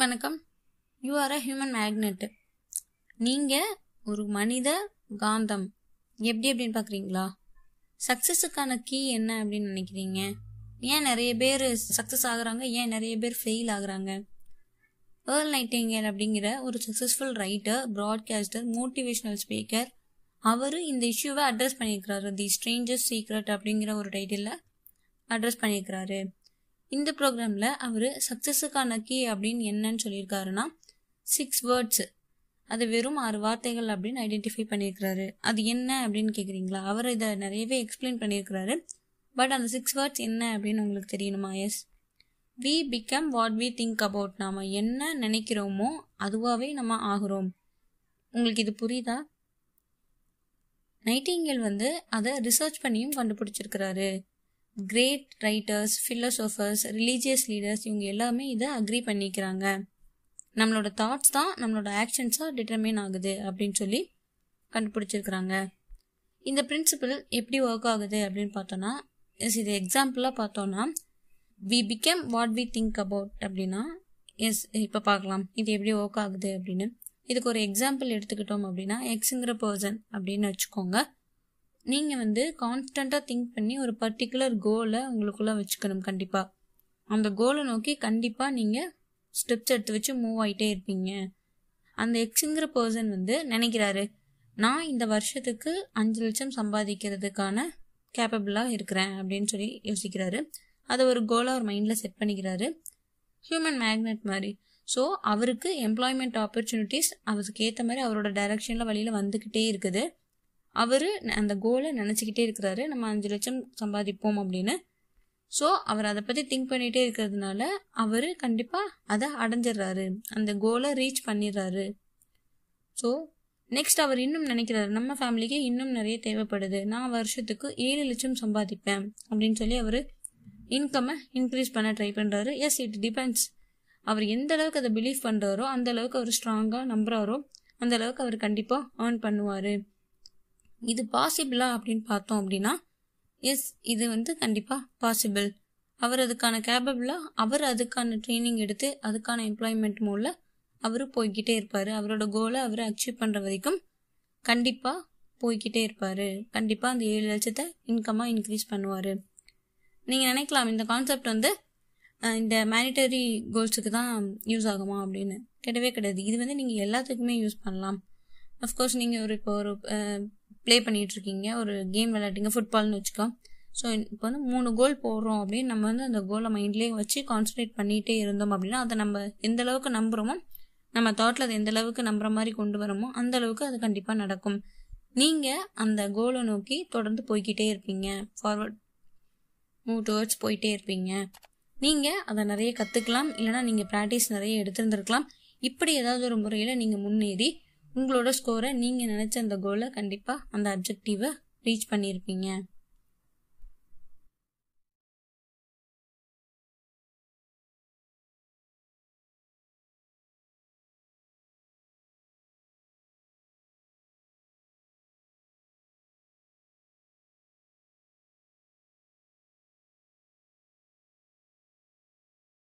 வணக்கம். You are a human magnet நீங்கள் ஒரு மனித காந்தம். எப்படி அப்படின்னு பார்க்குறீங்களா சக்ஸஸுக்கான கீ என்ன அப்படின்னு நினைக்கிறீங்க? ஏன் நிறைய பேர் சக்ஸஸ் ஆகுறாங்க? ஏன் நிறைய பேர் ஃபெயில் ஆகுறாங்க? ஏர்ல் நைட்டிங்கேல் அப்படிங்கிற ஒரு successful writer broadcaster motivational speaker அவர் இந்த இஷ்யூவை அட்ரஸ் பண்ணியிருக்கிறாரு. தி ஸ்ட்ரேஞ்சர்ஸ் சீக்ரெட் அப்படிங்கிற ஒரு டைட்டிலில் அட்ரஸ் பண்ணியிருக்கிறாரு. இந்த ப்ரோக்ராமில் அவர் சக்ஸஸுக்கான கீ அப்படின்னு என்னன்னு சொல்லியிருக்காருன்னா சிக்ஸ் வேர்ட்ஸு அது வெறும் ஆறு வார்த்தைகள் அப்படின்னு ஐடென்டிஃபை பண்ணியிருக்கிறாரு. அது என்ன அப்படின்னு கேட்குறீங்களா அவர் இதை நிறையவே எக்ஸ்பிளைன் பண்ணியிருக்கிறாரு. பட் அந்த சிக்ஸ் வேர்ட்ஸ் என்ன அப்படின்னு உங்களுக்கு தெரியணுமா yes we become what we think about நாம் என்ன நினைக்கிறோமோ அதுவாகவே நம்ம ஆகிறோம். உங்களுக்கு இது புரியுதா? நைட்டிங்கல் வந்து அதை ரிசர்ச் பண்ணியும் கண்டுபிடிச்சிருக்கிறாரு. Great writers philosophers religious leaders இவங்க எல்லாமே இதை அக்ரி பண்ணிக்கிறாங்க. நம்மளோட தாட்ஸ் தான் நம்மளோட ஆக்ஷன்ஸாக டிட்டர்மைன் ஆகுது அப்படின்னு சொல்லி கண்டுபிடிச்சிருக்கிறாங்க. இந்த பிரின்சிபல் எப்படி ஒர்க் ஆகுது அப்படின்னு பார்த்தோன்னா எஸ் இது எக்ஸாம்பிளாக பார்த்தோன்னா we become what we think about அப்படின்னா எஸ் இப்போ பார்க்கலாம். இது எப்படி ஒர்க் ஆகுது அப்படின்னு. இதுக்கு ஒரு எக்ஸாம்பிள் எடுத்துக்கிட்டோம் அப்படின்னா எக்ஸுங்கிற பர்சன் அப்படின்னு வச்சுக்கோங்க. நீங்கள் வந்து கான்ஸ்டண்ட்டாக திங்க் பண்ணி ஒரு பர்டிகுலர் கோலை உங்களுக்குள்ளே வச்சுக்கணும் கண்டிப்பாக அந்த கோலை நோக்கி கண்டிப்பாக நீங்கள் ஸ்டெப்ஸ் எடுத்து வச்சு மூவ் ஆகிட்டே இருப்பீங்க. அந்த எக்ஸுங்கிற பர்சன் வந்து நினைக்கிறாரு நான் இந்த வருஷத்துக்கு அஞ்சு லட்சம் சம்பாதிக்கிறதுக்கான கேப்பபிளாக இருக்கிறேன் அப்படின்னு சொல்லி யோசிக்கிறாரு. அதை ஒரு கோலாக ஒரு மைண்டில் செட் பண்ணிக்கிறாரு. ஹியூமன் மேக்னெட் மாதிரி. ஸோ அவருக்கு எம்ப்ளாய்மெண்ட் ஆப்பர்ச்சுனிட்டிஸ் அவருக்கு ஏற்ற மாதிரி அவரோட டைரக்ஷனில் வழியில் வந்துக்கிட்டே இருக்குது. அவர் அந்த கோலை நினச்சிக்கிட்டே இருக்கிறாரு. நம்ம அஞ்சு லட்சம் சம்பாதிப்போம் அப்படின்னு. ஸோ அவர் அதை பற்றி திங்க் பண்ணிகிட்டே இருக்கிறதுனால அவர் கண்டிப்பாக அதை அடைஞ்சிடுறாரு. அந்த கோலை ரீச் பண்ணிடுறாரு. ஸோ நெக்ஸ்ட் அவர் இன்னும் நினைக்கிறாரு நம்ம ஃபேமிலிக்கு இன்னும் நிறைய தேவைப்படுது. நான் வருஷத்துக்கு ஏழு லட்சம் சம்பாதிப்பேன் அப்படின்னு சொல்லி அவர் இன்கம்மை இன்க்ரீஸ் பண்ண ட்ரை பண்ணுறாரு எஸ் இட் டிபெண்ட்ஸ் அவர் எந்த அளவுக்கு அதை பிலீவ் பண்ணுறாரோ அந்த அளவுக்கு அவர் ஸ்ட்ராங்காக நம்புறாரோ அந்த அளவுக்கு அவர் கண்டிப்பாக ஏர்ன் பண்ணுவார். இது பாசிபிளா அப்படின்னு பார்த்தோம் அப்படின்னா எஸ் இது வந்து கண்டிப்பாக பாசிபிள் அவர் அதுக்கான கேபபிளாக அவர் அதுக்கான ட்ரைனிங் எடுத்து அதுக்கான எம்ப்ளாய்மெண்ட் மூல அவர் போய்கிட்டே இருப்பார். அவரோட கோலை அவர் அச்சீவ் பண்ணுற வரைக்கும் கண்டிப்பாக போய்கிட்டே இருப்பார். கண்டிப்பாக அந்த ஏழு லட்சத்தை இன்கமாக இன்க்ரீஸ் பண்ணுவார். நீங்கள் நினைக்கலாம் இந்த கான்செப்ட் வந்து இந்த மேனிட்டரி கோல்ஸுக்கு தான் யூஸ் ஆகுமா அப்படின்னு. கிடையவே கிடையாது. இது வந்து நீங்கள் எல்லாத்துக்குமே யூஸ் பண்ணலாம். அஃப்கோர்ஸ் நீங்கள் ஒரு இப்போ ஒரு ப்ளே பண்ணிகிட்ருக்கீங்க ஒரு கேம் விளையாட்டிங்க ஃபுட்பால்னு வச்சுக்கோ. ஸோ இப்போ வந்து மூணு கோல் போடுறோம் அப்படின்னு நம்ம வந்து அந்த கோலை மைண்ட்லேயே வச்சு கான்சன்ட்ரேட் பண்ணிகிட்டே இருந்தோம் அப்படின்னா அதை நம்ம எந்த அளவுக்கு நம்புகிறோமோ நம்ம தாட்டில் அதை எந்த அளவுக்கு நம்புகிற மாதிரி கொண்டு வரோமோ அந்த அளவுக்கு அது கண்டிப்பாக நடக்கும். நீங்கள் அந்த கோலை நோக்கி தொடர்ந்து போய்கிட்டே இருப்பீங்க. ஃபார்வர்ட் மூவ் டுவர்ட்ஸ் போயிட்டே இருப்பீங்க. நீங்கள் அதை நிறைய கற்றுக்கலாம் இல்லைனா நீங்கள் ப்ராக்டிஸ் நிறைய எடுத்திருந்துருக்கலாம். இப்படி ஏதாவது ஒரு முறையில் நீங்கள் முன்னேறி உங்களோட ஸ்கோரை நீங்கள் நினச்ச அந்த கோலை கண்டிப்பாக அந்த அப்ஜெக்டிவை ரீச் பண்ணியிருப்பீங்க